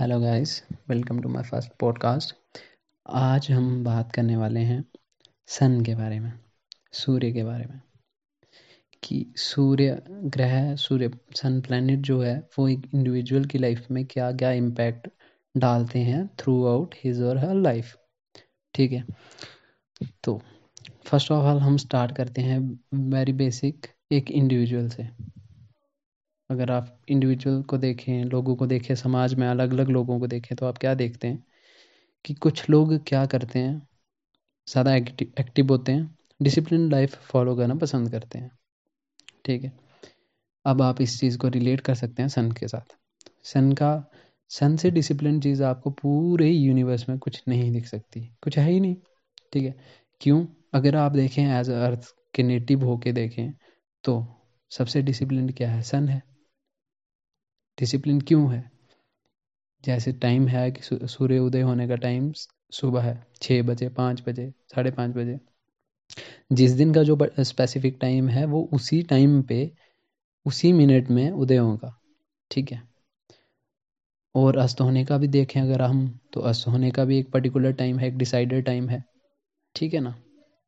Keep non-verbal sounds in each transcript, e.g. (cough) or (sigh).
Hello guys welcome to my first podcast आज हम बात करने वाले हैं सन के बारे में, सूर्य के बारे में। कि सूर्य ग्रह, सूर्य, सन प्लैनेट जो है, वो एक इंडिविजुअल की लाइफ में क्या क्या इम्पैक्ट डालते हैं थ्रू आउट हिज और हर लाइफ ठीक है? तो फ़र्स्ट ऑफ़ ऑल हम स्टार्ट करते हैं वेरी बेसिक एक इंडिविजुअल से। अगर आप इंडिविजुअल को देखें, लोगों को देखें, समाज में अलग अलग लोगों को देखें तो आप क्या देखते हैं कि कुछ लोग क्या करते हैं? ज़्यादा एक्टिव एक्टिव होते हैं डिसिप्लिन लाइफ फॉलो करना पसंद करते हैं। ठीक है? अब आप इस चीज़ को रिलेट कर सकते हैं सन के साथ। सन का, सन से डिसिप्लिन चीज़ आपको पूरे यूनिवर्स में कुछ नहीं दिख सकती। कुछ है ही नहीं। ठीक है? क्यों? अगर आप देखें एज अर्थ के नेटिव होके देखें तो सबसे डिसिप्लिन क्या है? सन है। डिसिप्लिन क्यों है? जैसे टाइम है कि सूर्य उदय होने का टाइम, सुबह है छः बजे, पाँच बजे, साढ़े पाँच बजे। जिस दिन का जो स्पेसिफिक टाइम है, वो उसी टाइम पे, उसी मिनट में उदय होगा, ठीक है? और अस्त होने का भी देखें अगर हम तो अस्त होने का भी एक पर्टिकुलर टाइम है, एक डिसाइडेड टाइम है, ठीक है ना?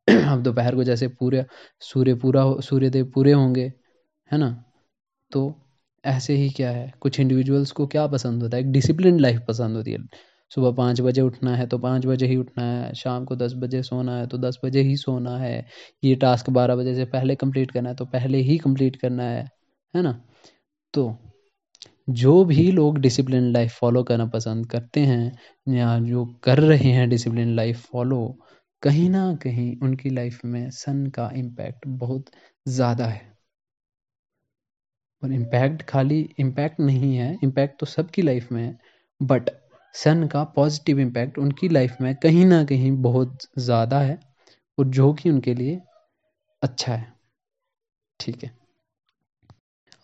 (clears throat) अब दोपहर को जैसे पूरे, सूर्य पूरा सूर्यदेव पूरे होंगे, है ना? तो ऐसे ही क्या है? कुछ इंडिविजुअल्स को क्या पसंद होता है? एक डिसिप्लिन लाइफ पसंद होती है। सुबह पाँच बजे उठना है तो पाँच बजे ही उठना है, शाम को दस बजे सोना है तो दस बजे ही सोना है, ये टास्क बारह बजे से पहले कंप्लीट करना है तो पहले ही कंप्लीट करना है है ना? तो जो भी लोग डिसिप्लिन लाइफ फॉलो करना पसंद करते हैं या जो कर रहे हैं डिसिप्लिन लाइफ फॉलो कहीं ना कहीं उनकी लाइफ में सन का इम्पैक्ट बहुत ज़्यादा है। और इम्पैक्ट खाली इम्पैक्ट नहीं है इम्पैक्ट तो सबकी लाइफ में है बट सन का पॉजिटिव इम्पैक्ट उनकी लाइफ में कहीं ना कहीं बहुत ज़्यादा है और जो कि उनके लिए अच्छा है। ठीक है।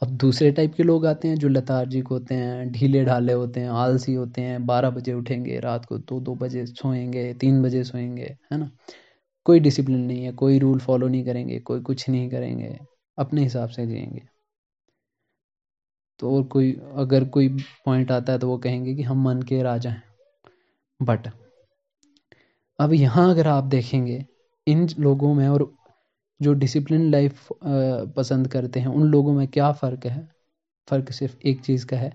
अब दूसरे टाइप के लोग आते हैं जो लतार्जिक होते हैं, ढीले ढाले होते हैं, आलसी होते हैं, बारह बजे उठेंगे, रात को दो दो बजे सोएँगे, तीन बजे सोएँगे, है ना? कोई डिसिप्लिन नहीं है, कोई रूल फॉलो नहीं करेंगे, कोई कुछ नहीं करेंगे, अपने हिसाब से जिएँगे। तो और कोई, अगर कोई पॉइंट आता है तो वो कहेंगे कि हम मन के राजा हैं। बट अब यहाँ अगर आप देखेंगे, इन लोगों में और जो डिसिप्लिन लाइफ पसंद करते हैं, उन लोगों में क्या फ़र्क है? फ़र्क सिर्फ़ एक चीज़ का है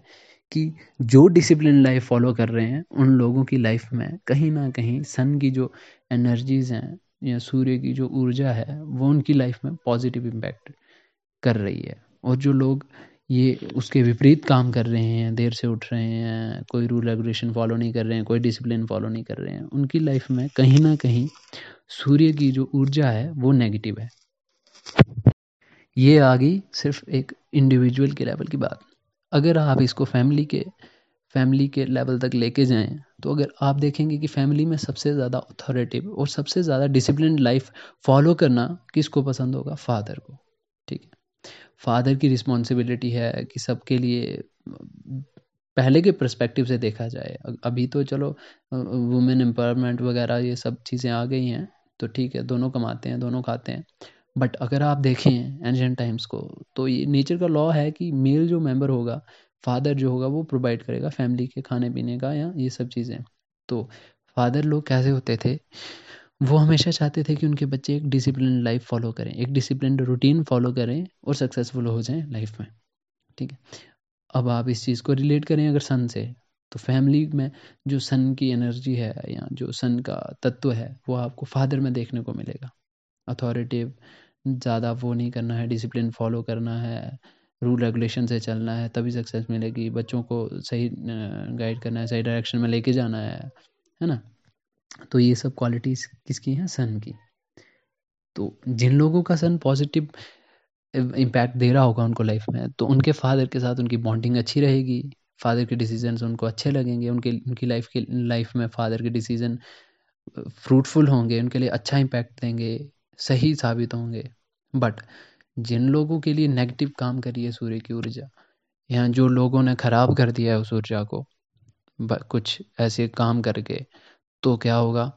कि जो डिसिप्लिन लाइफ फॉलो कर रहे हैं, उन लोगों की लाइफ में कहीं ना कहीं सन की जो एनर्जीज़ हैं या सूर्य की जो ऊर्जा है, वो उनकी लाइफ में पॉजिटिव इम्पैक्ट कर रही है। और जो लोग ये उसके विपरीत काम कर रहे हैं, देर से उठ रहे हैं, कोई रूल रेगुलेशन फॉलो नहीं कर रहे हैं, कोई डिसिप्लिन फॉलो नहीं कर रहे हैं। उनकी लाइफ में कहीं ना कहीं सूर्य की जो ऊर्जा है, वो नेगेटिव है। ये आ गई सिर्फ़ एक इंडिविजुअल के लेवल की बात। अगर आप इसको फैमिली के फैमिली के लेवल तक लेके जाएँ तो अगर आप देखेंगे कि फैमिली में सबसे ज़्यादा अथॉरिटिव और सबसे ज़्यादा डिसिप्लिन लाइफ फॉलो करना किसको पसंद होगा? फादर को। ठीक है? फादर की रिस्पॉन्सिबिलिटी है कि सबके लिए, पहले के परस्पेक्टिव से देखा जाए। अभी तो चलो वुमेन एम्पावरमेंट वगैरह ये सब चीज़ें आ गई हैं तो ठीक है, दोनों कमाते हैं, दोनों खाते हैं। बट अगर आप देखें एंशियंट टाइम्स को तो ये नेचर का लॉ है कि मेल जो मेंबर होगा फादर जो होगा, वो प्रोवाइड करेगा फैमिली के खाने पीने का या ये सब चीज़ें। तो फादर लोग कैसे होते थे? वो हमेशा चाहते थे कि उनके बच्चे एक डिसिप्लिन लाइफ फॉलो करें, एक डिसिप्लिन रूटीन फॉलो करें और सक्सेसफुल हो जाएँ लाइफ में। ठीक है? अब आप इस चीज़ को रिलेट करें अगर सन से तो फैमिली में जो सन की एनर्जी है या जो सन का तत्व है, वो आपको फादर में देखने को मिलेगा। अथॉरिटिव ज़्यादा वो नहीं करना है डिसिप्लिन फॉलो करना है रूल रेगुलेशन से चलना है, तभी सक्सेस मिलेगी, बच्चों को सही गाइड करना है, सही डायरेक्शन में लेके जाना है है ना? तो ये सब क्वालिटीज़ किसकी हैं? सन की। तो जिन लोगों का सन पॉजिटिव इम्पैक्ट दे रहा होगा उनको लाइफ में तो उनके फादर के साथ उनकी बॉन्डिंग अच्छी रहेगी। फादर के डिसीज़न उनको अच्छे लगेंगे। उनके, उनकी लाइफ के लाइफ में फादर के डिसीज़न फ्रूटफुल होंगे, उनके लिए अच्छा इम्पैक्ट देंगे, सही साबित होंगे। बट जिन लोगों के लिए नेगेटिव काम करी है सूर्य की ऊर्जा, या जो लोगों ने ख़राब कर दिया है उस ऊर्जा को कुछ ऐसे काम करके तो क्या होगा?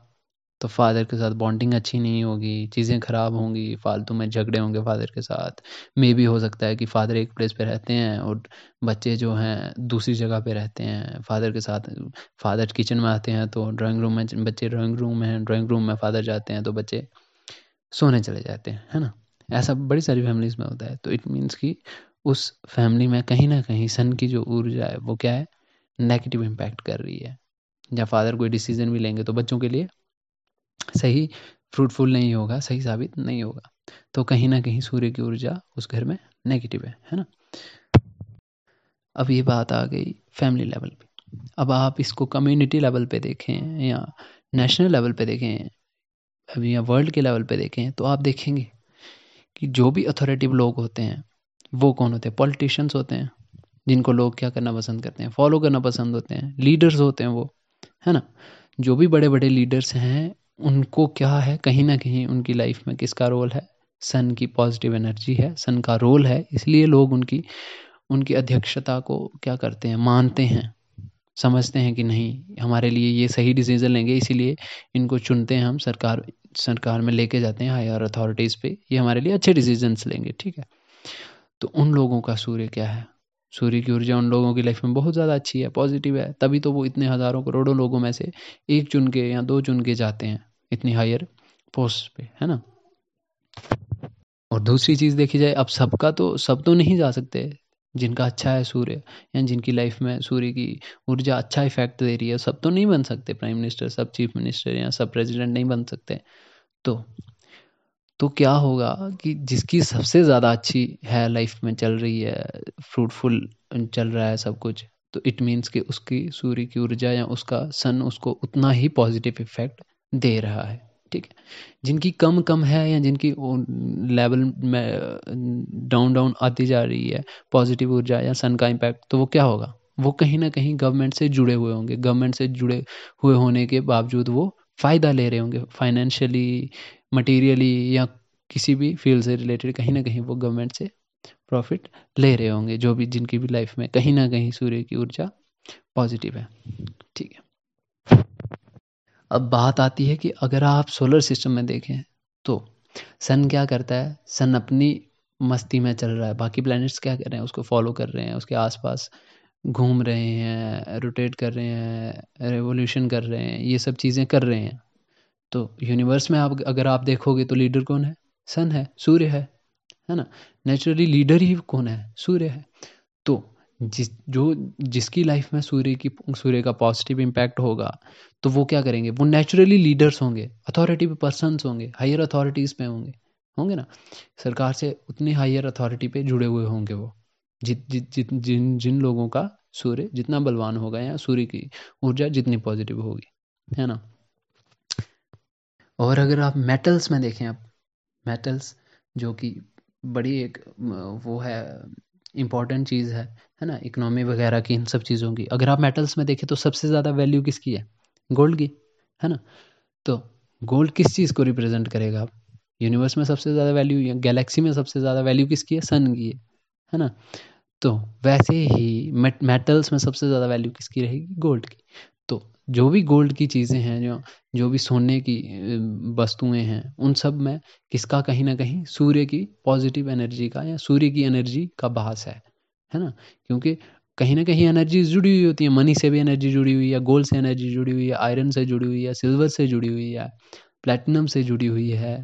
तो फादर के साथ बॉन्डिंग अच्छी नहीं होगी, चीज़ें ख़राब होंगी, फालतू में झगड़े होंगे फादर के साथ। मे भी हो सकता है कि फादर एक प्लेस पे रहते हैं और बच्चे जो हैं दूसरी जगह पे रहते हैं। फादर के साथ फादर किचन में आते हैं तो ड्राइंग रूम में, बच्चे ड्राइंग रूम में हैं ड्राइंग रूम में फादर जाते हैं तो बच्चे सोने चले जाते हैं, है ना? ऐसा बड़ी सारी फैमिलीज़ में होता है। तो इट मीन्स कि उस फैमिली में कहीं ना कहीं सन की जो ऊर्जा है वो क्या है? नेगेटिव इम्पैक्ट कर रही है। या फादर कोई डिसीज़न भी लेंगे तो बच्चों के लिए सही फ्रूटफुल नहीं होगा, सही साबित नहीं होगा। तो कहीं ना कहीं सूर्य की ऊर्जा उस घर में नेगेटिव है है ना? अब ये बात आ गई फैमिली लेवल पे। अब आप इसको कम्युनिटी लेवल पे देखें या नेशनल लेवल पे देखें अभी या वर्ल्ड के लेवल पे देखें तो आप देखेंगे कि जो भी अथॉरिटिव लोग होते हैं, वो कौन होते हैं? पॉलिटिशियंस होते हैं, जिनको लोग क्या करना पसंद करते हैं? फॉलो करना पसंद होते हैं? लीडर्स होते हैं वो। है ना? जो भी बड़े बड़े लीडर्स हैं, उनको क्या है? कहीं ना कहीं उनकी लाइफ में किसका रोल है? सन की पॉजिटिव एनर्जी है सन का रोल है, इसलिए लोग उनकी उनकी अध्यक्षता को क्या करते हैं? मानते हैं। समझते हैं कि नहीं, हमारे लिए ये सही डिसीज़न लेंगे, इसीलिए इनको चुनते हैं हम, सरकार सरकार में लेके जाते हैं हायर अथॉरिटीज़ पे, ये हमारे लिए अच्छे डिसीजंस लेंगे, ठीक है? तो उन लोगों का सूर्य क्या है? सूर्य की ऊर्जा उन लोगों की लाइफ में बहुत ज़्यादा अच्छी है पॉजिटिव है। तभी तो वो इतने हज़ारों करोड़ों लोगों में से एक चुन के या दो चुन के जाते हैं, इतनी हायर पोस्ट पे, है ना? और दूसरी चीज़ देखी जाए, अब सबका तो सब तो नहीं जा सकते जिनका अच्छा है सूर्य, या जिनकी लाइफ में सूर्य की ऊर्जा अच्छा इफ़ेक्ट दे रही है, सब तो नहीं बन सकते प्राइम मिनिस्टर सब चीफ मिनिस्टर या सब प्रेसिडेंट नहीं बन सकते। तो तो क्या होगा कि जिसकी सबसे ज़्यादा अच्छी है लाइफ में चल रही है फ्रूटफुल चल रहा है सब कुछ तो इट मीन्स कि उसकी सूर्य की ऊर्जा या उसका सन उसको उतना ही पॉजिटिव इफ़ेक्ट दे रहा है, ठीक है? जिनकी कम कम है या जिनकी लेवल में डाउन डाउन आती जा रही है पॉजिटिव ऊर्जा या सन का इम्पैक्ट तो वो क्या होगा? वो कहीं ना कहीं गवर्नमेंट से जुड़े हुए होंगे। गवर्नमेंट से जुड़े हुए होने के बावजूद वो फ़ायदा ले रहे होंगे फाइनेंशियली मटीरियली या किसी भी फ़ील्ड से रिलेटेड कहीं ना कहीं वो गवर्नमेंट से प्रॉफिट ले रहे होंगे, जो भी जिनकी भी लाइफ में कहीं ना कहीं सूर्य की ऊर्जा पॉजिटिव है। ठीक है। अब बात आती है कि अगर आप सोलर सिस्टम में देखें तो सन क्या करता है? सन अपनी मस्ती में चल रहा है। बाकी प्लैनेट्स क्या कर रहे हैं? उसको फॉलो कर रहे हैं, उसके आसपास घूम रहे हैं रोटेट कर रहे हैं रेवोल्यूशन कर रहे हैं, ये सब चीज़ें कर रहे हैं। तो यूनिवर्स में आप, अगर आप देखोगे तो लीडर कौन है? सन है, सूर्य है है ना? नेचुरली लीडर ही कौन है? सूर्य है। तो जिस, जो, जिसकी लाइफ में सूर्य की, सूर्य का पॉजिटिव इम्पैक्ट होगा तो वो क्या करेंगे? वो नेचुरली लीडर्स होंगे अथॉरिटी पे पर्सनस होंगे हायर अथॉरिटीज़ पे होंगे। होंगे ना? सरकार से उतनी हायर अथॉरिटी पे जुड़े हुए होंगे वो। जित जित जिन जिन लोगों का सूर्य जितना बलवान होगा या सूर्य की ऊर्जा जितनी पॉजिटिव होगी, है ना? और अगर आप मेटल्स में देखें आप मेटल्स जो कि बड़ी एक, वो है इंपॉर्टेंट चीज़ है है ना? इकोनॉमी वगैरह की इन सब चीज़ों की। अगर आप मेटल्स में देखें तो सबसे ज़्यादा वैल्यू किसकी है? गोल्ड की, है ना? तो गोल्ड किस चीज़ को रिप्रेजेंट करेगा? आप यूनिवर्स में सबसे ज़्यादा वैल्यू या गैलेक्सी में सबसे ज़्यादा वैल्यू किसकी है? सन की है। है ना? तो वैसे ही मेटल्स में सबसे ज़्यादा वैल्यू किसकी रहेगी? गोल्ड की। तो जो भी गोल्ड की चीज़ें हैं, जो जो भी सोने की वस्तुएँ हैं, उन सब में किसका कहीं ना कहीं सूर्य की पॉजिटिव एनर्जी का या सूर्य की एनर्जी का बास है है ना? क्योंकि कहीं ना कहीं एनर्जी जुड़ी हुई होती है। मनी से भी एनर्जी जुड़ी हुई है गोल्ड से एनर्जी जुड़ी हुई है आयरन से जुड़ी हुई है सिल्वर से जुड़ी हुई है प्लेटिनम से जुड़ी हुई है,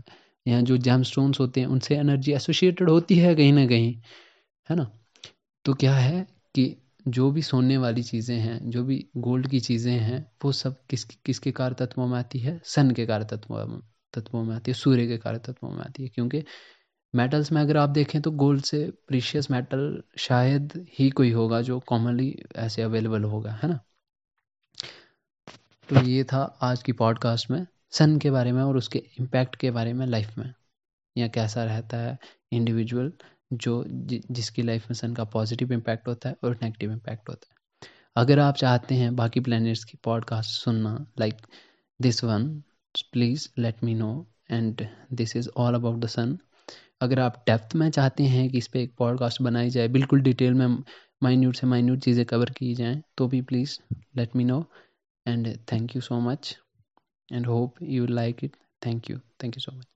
या जो जैम स्टोन्स होते हैं, उनसे एनर्जी एसोसिएटेड होती है कहीं ना कहीं। है ना? तो क्या है कि जो भी सोने वाली चीज़ें हैं, जो भी गोल्ड की चीज़ें हैं, वो सब किस, किसके कार्य तत्वों में आती है? सन के कार्य तत्वों में तत्वों में आती है, सूर्य के कार्य तत्वों में आती है। क्योंकि मेटल्स में अगर आप देखें तो गोल्ड से प्रीशियस मेटल शायद ही कोई होगा जो कॉमनली ऐसे अवेलेबल होगा, है ना? तो ये था आज की पॉडकास्ट में सन के बारे में और उसके इम्पैक्ट के बारे में लाइफ में। या कैसा रहता है इंडिविजुअल जो जि, जिसकी लाइफ में सन का पॉजिटिव इम्पैक्ट होता है और नेगेटिव इम्पैक्ट होता है। अगर आप चाहते हैं बाकी प्लैनेट्स की पॉडकास्ट सुनना like this one please let me know and this is all about the sun अगर आप डेप्थ में चाहते हैं कि इस पर एक पॉडकास्ट बनाई जाए बिल्कुल डिटेल में माइन्यूट से माइन्यूट चीज़ें कवर की जाएँ तो भी please let me know and thank you so much and hope you like it thank you thank you so much.